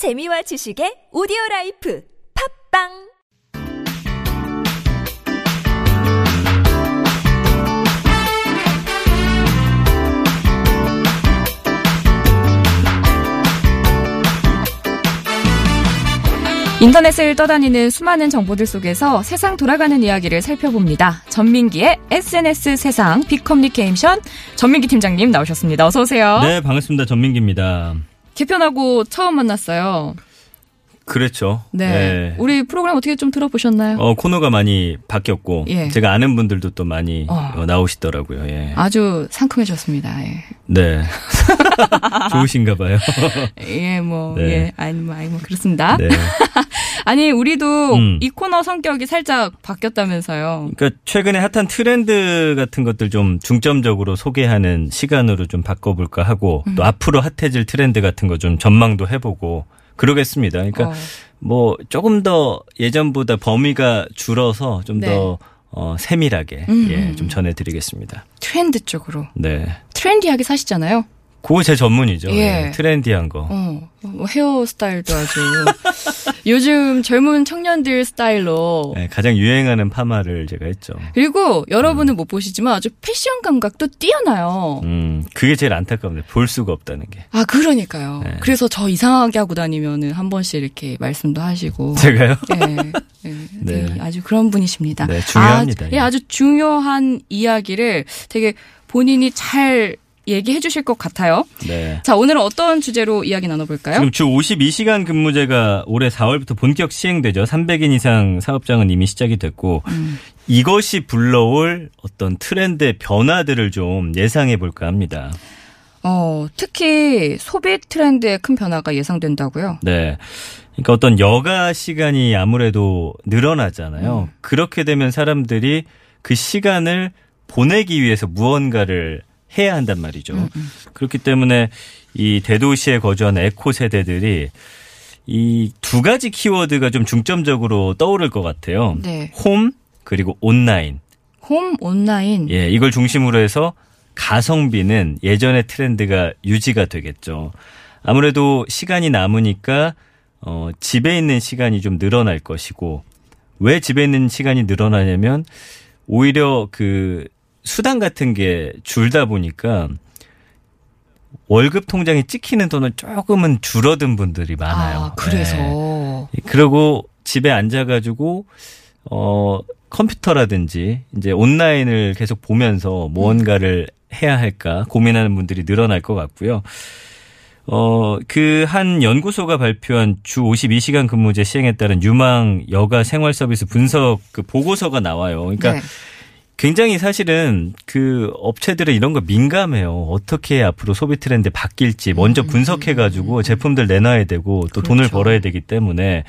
재미와 지식의 오디오 life 팟빵 인터넷을 떠다니는 수많은 정보들 속에서 세상 돌아가는 이야기를 살펴봅니다. 전민기의 SNS 세상 빅커뮤니케이션 전민기 팀장님 나오셨습니다. 어서 오세요. 네, 반갑습니다. 전민기입니다. 개편하고 처음 만났어요. 그렇죠. 네. 우리 프로그램 어떻게 좀 들어보셨나요? 어, 코너가 많이 바뀌었고 예. 제가 아는 분들도 또 많이 어. 어, 나오시더라고요. 예. 아주 상큼해졌습니다. 예. 네. 좋으신가 봐요. 예, 뭐, 네. 예, 아니, 뭐, 아니, 뭐, 그렇습니다. 네. 아니, 우리도 음. 이 코너 성격이 살짝 바뀌었다면서요. 그러니까 최근에 핫한 트렌드 같은 것들 좀 중점적으로 소개하는 시간으로 좀 바꿔볼까 하고 음. 또 앞으로 핫해질 트렌드 같은 거 좀 전망도 해보고 그러겠습니다. 그러니까 어. 뭐 조금 더 예전보다 범위가 줄어서 좀더 네. 어, 세밀하게 음, 예, 음, 좀 전해드리겠습니다. 트렌드 쪽으로. 네. 트렌디하게 사시잖아요. 그거 제 전문이죠. 예. 예, 트렌디한 거. 어, 뭐 헤어 스타일도 아주. 요즘 젊은 청년들 스타일로. 네, 가장 유행하는 파마를 제가 했죠. 그리고 여러분은 못 보시지만 아주 패션 감각도 뛰어나요. 음, 그게 제일 안타까운데 볼 수가 없다는 게. 아, 그러니까요. 네. 그래서 저 이상하게 하고 다니면은 한 번씩 이렇게 말씀도 하시고. 제가요? 예, 예, 네. 되게 아주 그런 분이십니다. 네, 중요합니다. 아, 예, 아주 중요한 이야기를 되게 본인이 잘 얘기해 주실 것 같아요. 네. 자, 오늘은 어떤 주제로 이야기 나눠볼까요? 지금 주 52시간 근무제가 올해 4월부터 본격 시행되죠. 300인 이상 사업장은 이미 시작이 됐고 음. 이것이 불러올 어떤 트렌드의 변화들을 좀 예상해 볼까 합니다. 어, 특히 소비 트렌드에 큰 변화가 예상된다고요? 네. 그러니까 어떤 여가 시간이 아무래도 늘어나잖아요. 음. 그렇게 되면 사람들이 그 시간을 보내기 위해서 무언가를 해야 한단 말이죠. 음, 그렇기 때문에 이 대도시에 거주하는 에코 세대들이 이 두 가지 키워드가 좀 중점적으로 떠오를 것 같아요. 네. 홈 그리고 온라인. 홈, 온라인. 예, 이걸 중심으로 해서 가성비는 예전의 트렌드가 유지가 되겠죠. 아무래도 시간이 남으니까 어, 집에 있는 시간이 좀 늘어날 것이고 왜 집에 있는 시간이 늘어나냐면 오히려 그 수당 같은 게 줄다 보니까 월급 통장에 찍히는 돈은 조금은 줄어든 분들이 많아요. 아, 그래서. 네. 그리고 집에 앉아가지고 어 컴퓨터라든지 이제 온라인을 계속 보면서 무언가를 해야 할까 고민하는 분들이 늘어날 것 같고요. 어, 그 한 연구소가 발표한 주 52시간 근무제 시행에 따른 유망 여가 생활 서비스 분석 그 보고서가 나와요. 그러니까 네. 굉장히 사실은 그 업체들은 이런 거 민감해요. 어떻게 앞으로 소비 트렌드 바뀔지 먼저 분석해 가지고 제품들 내놔야 되고 또 돈을 음. 그렇죠. 벌어야 되기 때문에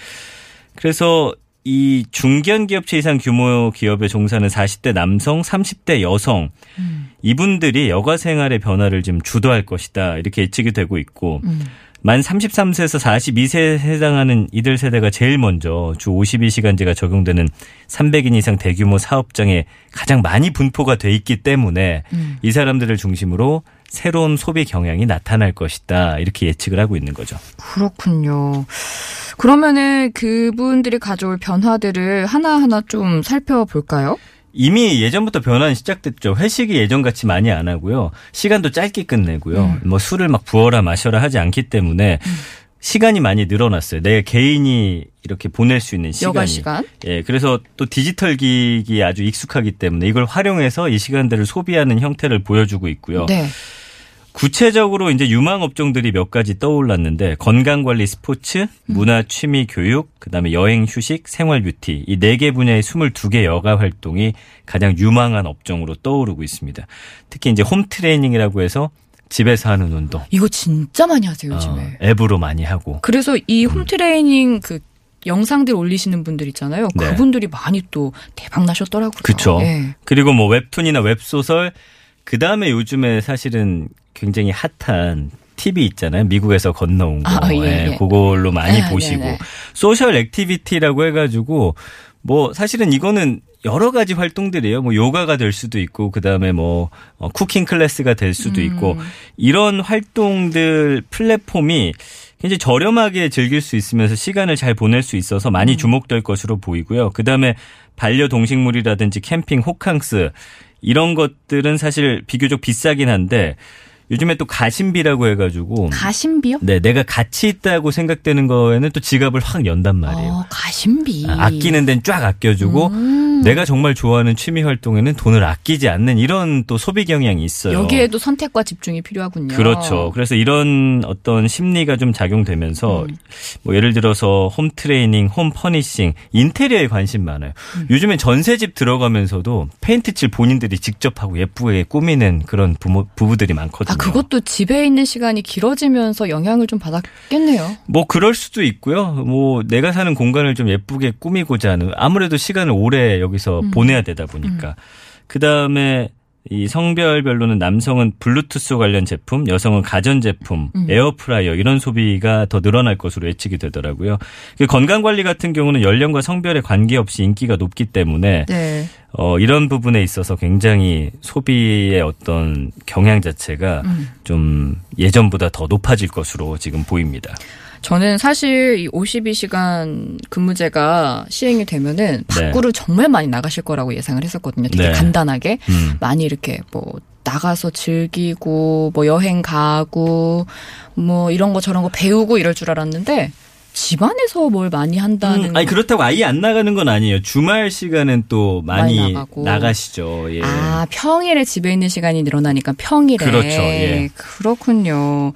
그래서 이 중견 기업체 이상 규모 기업에 종사하는 40대 남성, 30대 여성 음. 이분들이 여가 생활의 변화를 지금 주도할 것이다. 이렇게 예측이 되고 있고 음. 만 33세에서 42세에 해당하는 이들 세대가 제일 먼저 주 52시간제가 적용되는 300인 이상 대규모 사업장에 가장 많이 분포가 돼 있기 때문에 음. 이 사람들을 중심으로 새로운 소비 경향이 나타날 것이다. 이렇게 예측을 하고 있는 거죠. 그렇군요. 그러면은 그분들이 가져올 변화들을 하나하나 좀 살펴볼까요? 이미 예전부터 변화는 시작됐죠. 회식이 예전같이 많이 안 하고요. 시간도 짧게 끝내고요. 음. 뭐 술을 막 부어라 마셔라 하지 않기 때문에 시간이 많이 늘어났어요. 내 개인이 이렇게 보낼 수 있는 시간이. 여가 시간. 예, 그래서 또 디지털 기기에 아주 익숙하기 때문에 이걸 활용해서 이 시간들을 소비하는 형태를 보여주고 있고요. 네. 구체적으로 이제 유망 업종들이 몇 가지 떠올랐는데 건강 관리, 스포츠, 문화, 취미, 교육, 그다음에 여행, 휴식, 생활 뷰티 이 네 개 분야의 22개 여가 활동이 가장 유망한 업종으로 떠오르고 있습니다. 특히 이제 홈 트레이닝이라고 해서 집에서 하는 운동. 이거 진짜 많이 하세요, 요즘에. 어, 앱으로 많이 하고. 그래서 이 홈트레이닝 그 영상들 올리시는 분들 있잖아요. 네. 그분들이 많이 또 대박 나셨더라고요. 그쵸. 예. 그리고 뭐 웹툰이나 웹소설 그다음에 요즘에 사실은 굉장히 핫한 TV 있잖아요. 미국에서 건너온 거. 아, 예, 예. 그걸로 많이 네, 보시고. 네, 네. social activity라고 해 가지고 뭐 사실은 이거는 여러 가지 활동들이에요. 뭐 요가가 될 수도 있고 그다음에 뭐 어, cooking class가 될 수도 음. 있고 이런 활동들 플랫폼이 굉장히 저렴하게 즐길 수 있으면서 시간을 잘 보낼 수 있어서 음. 많이 주목될 것으로 보이고요. 그다음에 반려 동식물이라든지 캠핑, 호캉스 이런 것들은 사실 비교적 비싸긴 한데 요즘에 또 가심비라고 해가지고 가심비요? 네 내가 가치 있다고 생각되는 거에는 또 지갑을 확 연단 말이에요. 어, 가심비. 아, 아끼는 데는 쫙 아껴주고 음. 내가 정말 좋아하는 취미 활동에는 돈을 아끼지 않는 이런 또 소비 경향이 있어요. 여기에도 선택과 집중이 필요하군요. 그렇죠. 그래서 이런 어떤 심리가 좀 작용되면서 음. 뭐 예를 들어서 home training, home furnishing, 인테리어에 관심 많아요. 음. 요즘엔 전세집 들어가면서도 페인트칠 본인들이 직접 하고 예쁘게 꾸미는 그런 부모, 부부들이 많거든요. 아, 그것도 집에 있는 시간이 길어지면서 영향을 좀 받았겠네요. 뭐 그럴 수도 있고요. 뭐 내가 사는 공간을 좀 예쁘게 꾸미고자 하는 아무래도 시간을 오래 여기서 음. 보내야 되다 보니까 그 다음에 이 성별별로는 남성은 블루투스 관련 제품, 여성은 가전 제품, 음. 에어프라이어 이런 소비가 더 늘어날 것으로 예측이 되더라고요. 그 건강 관리 같은 경우는 연령과 성별에 관계없이 인기가 높기 때문에 네. 어 이런 부분에 있어서 굉장히 소비의 어떤 경향 자체가 음. 좀 예전보다 더 높아질 것으로 지금 보입니다. 저는 사실 이 52시간 근무제가 시행이 되면은 밖으로 정말 많이 나가실 거라고 예상을 했었거든요. 되게 네. 간단하게 음. 많이 이렇게 뭐 나가서 즐기고 뭐 여행 가고 뭐 이런 거 저런 거 배우고 이럴 줄 알았는데 집안에서 뭘 많이 한다는 음, 아니 그렇다고 아예 안 나가는 건 아니에요. 주말 시간은 또 많이, 많이 나가고. 나가시죠. 예. 아, 평일에 집에 있는 시간이 늘어나니까 평일에. 그렇죠, 예. 그렇군요.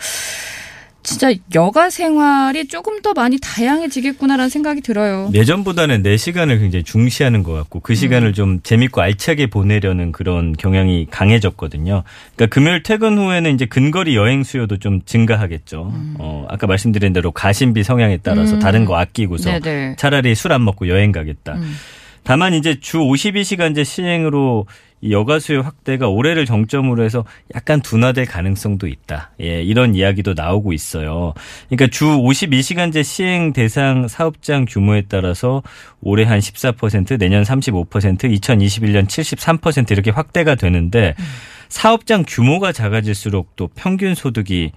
진짜 여가 생활이 조금 더 많이 다양해지겠구나라는 생각이 들어요. 예전보다는 내 시간을 굉장히 중시하는 것 같고 그 시간을 음. 좀 재밌고 알차게 보내려는 그런 경향이 강해졌거든요. 그러니까 금요일 퇴근 후에는 이제 근거리 여행 수요도 좀 증가하겠죠. 어, 아까 말씀드린 대로 가심비 성향에 따라서 음. 다른 거 아끼고서 네네. 차라리 술 안 먹고 여행 가겠다. 음. 다만 이제 주 52시간제 시행으로 이 여가 수요 확대가 올해를 정점으로 해서 약간 둔화될 가능성도 있다. 예, 이런 이야기도 나오고 있어요. 그러니까 주 52시간제 시행 대상 사업장 규모에 따라서 올해 한 14%, 내년 35%, 2021년 73% 이렇게 확대가 되는데 사업장 규모가 작아질수록 또 평균 소득이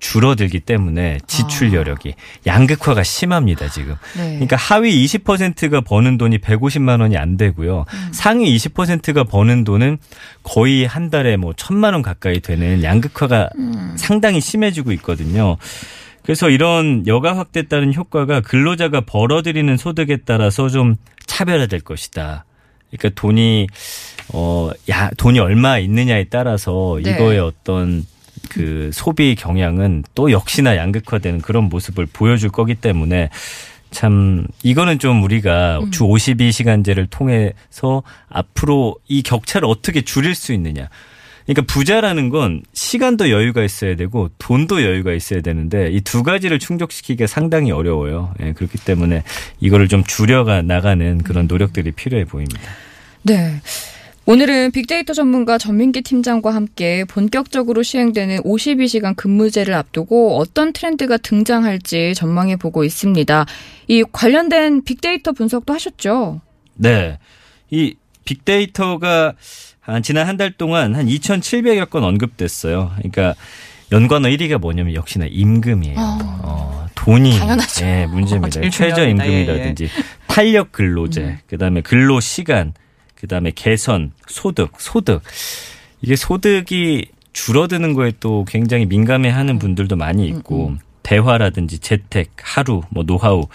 줄어들기 때문에 지출 여력이 양극화가 심합니다, 지금. 네. 그러니까 하위 20%가 버는 돈이 150만 원이 안 되고요. 상위 20%가 버는 돈은 거의 한 달에 뭐 천만 원 가까이 되는 양극화가 상당히 심해지고 있거든요. 그래서 이런 여가 확대에 따른 효과가 근로자가 벌어들이는 소득에 따라서 좀 차별화될 것이다. 그러니까 돈이 어야 돈이 얼마 있느냐에 따라서 네. 이거의 어떤 그 소비 경향은 또 역시나 양극화되는 그런 모습을 보여줄 거기 때문에 참 이거는 좀 우리가 주 52시간제를 통해서 앞으로 이 격차를 어떻게 줄일 수 있느냐. 그러니까 부자라는 건 시간도 여유가 있어야 되고 돈도 여유가 있어야 되는데 이 두 가지를 충족시키기가 상당히 어려워요. 예, 그렇기 때문에 이거를 좀 줄여가 나가는 그런 노력들이 필요해 보입니다. 네. 오늘은 빅데이터 전문가 전민기 팀장과 함께 본격적으로 시행되는 52시간 근무제를 앞두고 어떤 트렌드가 등장할지 전망해 보고 있습니다. 이 관련된 빅데이터 분석도 하셨죠? 네. 이 빅데이터가 한 지난 한 달 동안 한 2,700여 건 언급됐어요. 그러니까 연관어 1위가 뭐냐면 역시나 임금이에요. 어, 돈이 당연하죠. 예, 문제입니다. 제일 최저 중요합니다. 임금이라든지 탄력 근로제, 그다음에 근로 시간, 그다음에 개선, 소득, 소득. 이게 소득이 줄어드는 거에 또 굉장히 민감해 하는 분들도 많이 있고 대화라든지 재택, 하루, 뭐 노하우.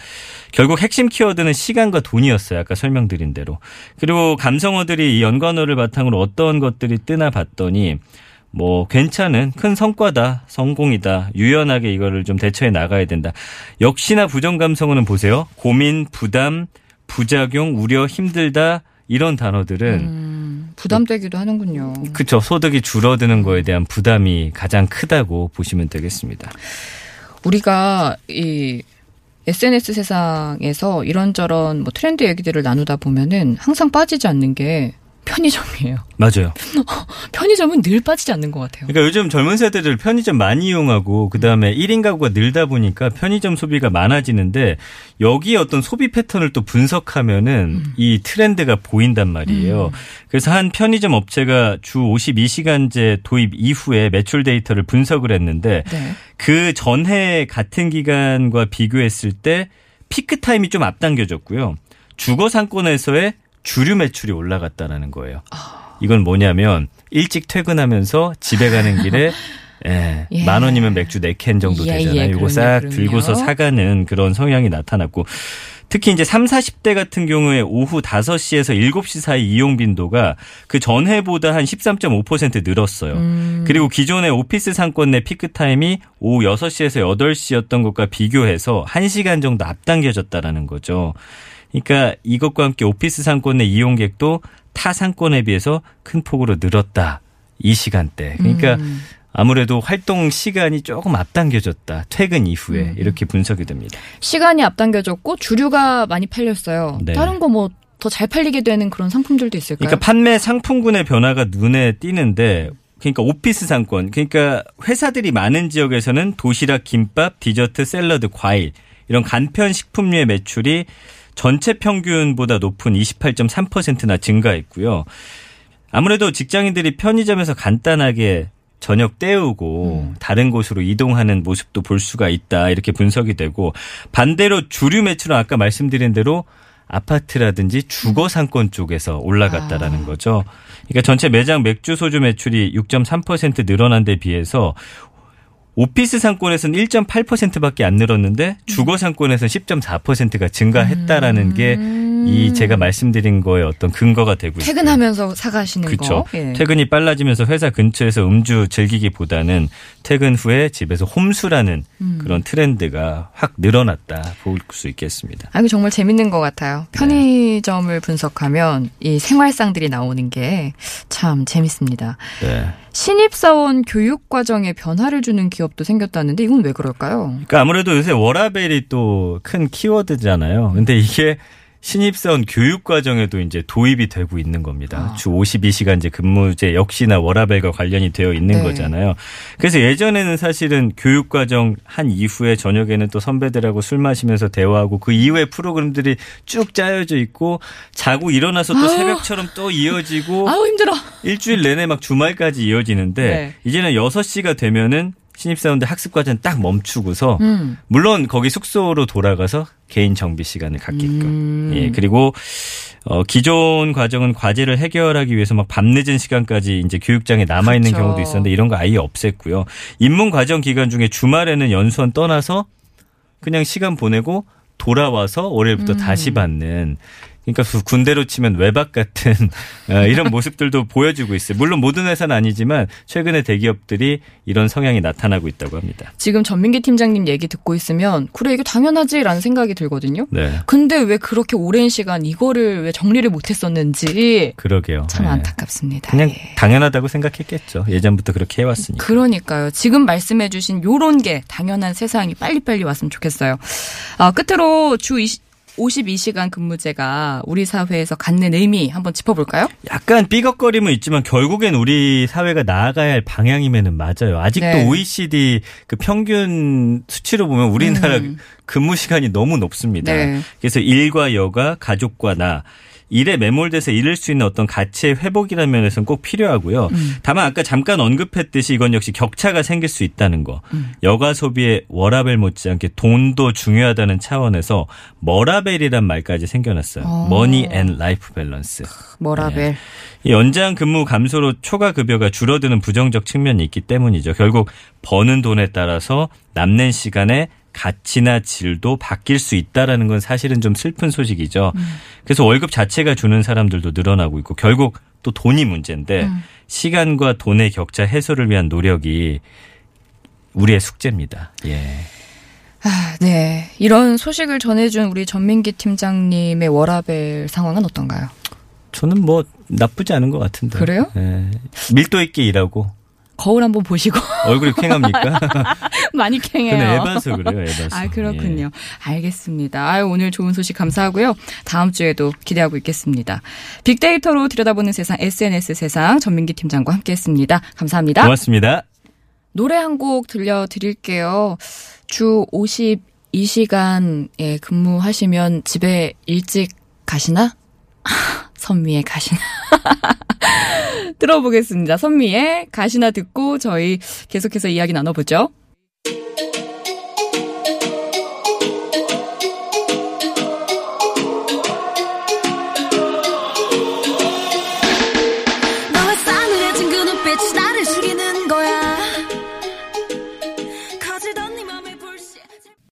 결국 핵심 키워드는 시간과 돈이었어요. 아까 설명드린 대로. 그리고 감성어들이 이 연관어를 바탕으로 어떤 것들이 뜨나 봤더니 뭐 괜찮은 큰 성과다, 성공이다, 유연하게 이거를 좀 대처해 나가야 된다. 역시나 부정 감성어는 보세요. 고민, 부담, 부작용, 우려, 힘들다 이런 단어들은 음, 부담되기도 하는군요. 그쵸 소득이 줄어드는 거에 대한 부담이 가장 크다고 보시면 되겠습니다. 우리가 이 SNS 세상에서 이런저런 뭐 트렌드 얘기들을 나누다 보면은 항상 빠지지 않는 게 편의점이에요. 맞아요. 편의점은 늘 빠지지 않는 것 같아요. 그러니까 요즘 젊은 세대들 편의점 많이 이용하고 그다음에 1인 가구가 늘다 보니까 편의점 소비가 많아지는데 여기 어떤 소비 패턴을 또 분석하면은 이 트렌드가 보인단 말이에요. 그래서 한 편의점 업체가 주 52시간제 도입 이후에 매출 데이터를 분석을 했는데 네. 그 전해 같은 기간과 비교했을 때 피크 타임이 좀 앞당겨졌고요. 주거 상권에서의 주류 매출이 올라갔다라는 거예요. 이건 뭐냐면 일찍 퇴근하면서 집에 가는 길에 예, 예. 만 원이면 맥주 네캔 정도 예, 되잖아요. 예, 이거 싹 그럼요. 들고서 사가는 그런 성향이 나타났고 특히 이제 3, 40대 같은 경우에 오후 5시에서 7시 사이 이용 빈도가 그 전해보다 한 13.5% 늘었어요. 음. 그리고 기존의 오피스 상권 내 피크 타임이 오후 6시에서 8시였던 것과 비교해서 1시간 정도 앞당겨졌다라는 거죠. 그러니까 이것과 함께 오피스 상권 내 이용객도 타 상권에 비해서 큰 폭으로 늘었다. 이 시간대. 그러니까 음. 아무래도 활동 시간이 조금 앞당겨졌다. 퇴근 이후에 음. 이렇게 분석이 됩니다. 시간이 앞당겨졌고 주류가 많이 팔렸어요. 네. 다른 거 뭐 더 잘 팔리게 되는 그런 상품들도 있을까요? 그러니까 판매 상품군의 변화가 눈에 띄는데 그러니까 오피스 상권 그러니까 회사들이 많은 지역에서는 도시락, 김밥, 디저트, 샐러드, 과일 이런 간편 식품류의 매출이 전체 평균보다 높은 28.3%나 증가했고요. 아무래도 직장인들이 편의점에서 간단하게 저녁 때우고 다른 곳으로 이동하는 모습도 볼 수가 있다. 이렇게 분석이 되고 반대로 주류 매출은 아까 말씀드린 대로 아파트라든지 주거 상권 쪽에서 올라갔다라는 거죠. 그러니까 전체 매장 맥주 소주 매출이 6.3% 늘어난 데 비해서 오피스 상권에서는 1.8%밖에 안 늘었는데 주거 상권에서는 10.4%가 증가했다라는 게 이 제가 말씀드린 거에 어떤 근거가 되고 있어요. 퇴근하면서 사가시는 그렇죠. 거. 예. 퇴근이 빨라지면서 회사 근처에서 음주 즐기기보다는 퇴근 후에 집에서 홈수라는 음. 그런 트렌드가 확 늘어났다 볼 수 있겠습니다. 아, 이거 정말 재밌는 것 같아요. 편의점을 분석하면 이 생활상들이 나오는 게 참 재밌습니다. 네. 신입사원 교육 과정에 변화를 주는 기업도 생겼다는데 이건 왜 그럴까요? 그러니까 아무래도 요새 워라벨이 또 큰 키워드잖아요. 근데 이게 신입사원 교육 과정에도 이제 도입이 되고 있는 겁니다. 아. 주 52시간제 근무제 역시나 워라벨과 관련이 되어 있는 네. 거잖아요. 그래서 예전에는 사실은 교육 과정 한 이후에 저녁에는 또 선배들하고 술 마시면서 대화하고 그 이후에 프로그램들이 쭉 짜여져 있고 자고 일어나서 또 아우. 새벽처럼 또 이어지고 아우 힘들어. 일주일 내내 막 주말까지 이어지는데 네. 이제는 6시가 되면은 신입사원들 학습 과정 딱 멈추고서 음. 물론 거기 숙소로 돌아가서 개인 정비 시간을 갖게끔. 음. 예, 그리고 어 기존 과정은 과제를 해결하기 위해서 막 밤늦은 시간까지 이제 교육장에 남아 있는 그렇죠. 경우도 있었는데 이런 거 아예 없앴고요. 입문 과정 기간 중에 주말에는 연수원 떠나서 그냥 시간 보내고 돌아와서 월요일부터 음. 다시 받는 그러니까 구- 군대로 치면 외박 같은 어, 이런 모습들도 보여주고 있어요. 물론 모든 회사는 아니지만 최근에 대기업들이 이런 성향이 나타나고 있다고 합니다. 지금 전민기 팀장님 얘기 듣고 있으면 그래 이게 당연하지라는 생각이 들거든요. 네. 근데 왜 그렇게 오랜 시간 이거를 왜 정리를 못했었는지 그러게요. 참 네. 안타깝습니다. 그냥 예. 당연하다고 생각했겠죠. 예전부터 그렇게 해왔으니까. 그러니까요. 지금 말씀해주신 요런 게 당연한 세상이 빨리빨리 왔으면 좋겠어요. 아, 끝으로 주 20, 52시간 근무제가 우리 사회에서 갖는 의미 한번 짚어볼까요? 약간 삐걱거림은 있지만 결국엔 우리 사회가 나아가야 할 방향이면은 맞아요. 아직도 네. OECD 그 평균 수치로 보면 우리나라 근무 시간이 너무 높습니다. 음. 네. 그래서 일과 여가, 가족과 나 일에 매몰돼서 잃을 수 있는 어떤 가치의 회복이라는 면에서는 꼭 필요하고요. 음. 다만 아까 잠깐 언급했듯이 이건 역시 격차가 생길 수 있다는 거. 음. 여가 소비에 워라벨 못지않게 돈도 중요하다는 차원에서 머라벨이란 말까지 생겨났어요. 어. Money and life balance. 머라벨. 이 연장 근무 감소로 초과 급여가 줄어드는 부정적 측면이 있기 때문이죠. 결국 버는 돈에 따라서 남는 시간에 가치나 질도 바뀔 수 있다라는 건 사실은 좀 슬픈 소식이죠. 그래서 월급 자체가 주는 사람들도 늘어나고 있고 결국 또 돈이 문제인데 시간과 돈의 격차 해소를 위한 노력이 우리의 숙제입니다. 예. 아, 네. 이런 소식을 전해준 우리 전민기 팀장님의 워라벨 상황은 어떤가요? 저는 뭐 나쁘지 않은 것 같은데. 그래요? 예. 밀도 있게 일하고 거울 한번 보시고 얼굴이 쾌합니까? 많이 캥해요. 근데 에바서 그래요, 에바서. 아, 그렇군요. 알겠습니다. 아유, 오늘 좋은 소식 감사하고요. 다음 주에도 기대하고 있겠습니다. 빅데이터로 들여다보는 세상 SNS 세상 전민기 팀장과 함께 했습니다. 감사합니다. 고맙습니다. 노래 한 곡 들려드릴게요. 주 52시간에 근무하시면 집에 일찍 가시나? 선미의 가시나. 들어보겠습니다. 선미의 가시나 듣고 저희 계속해서 이야기 나눠보죠.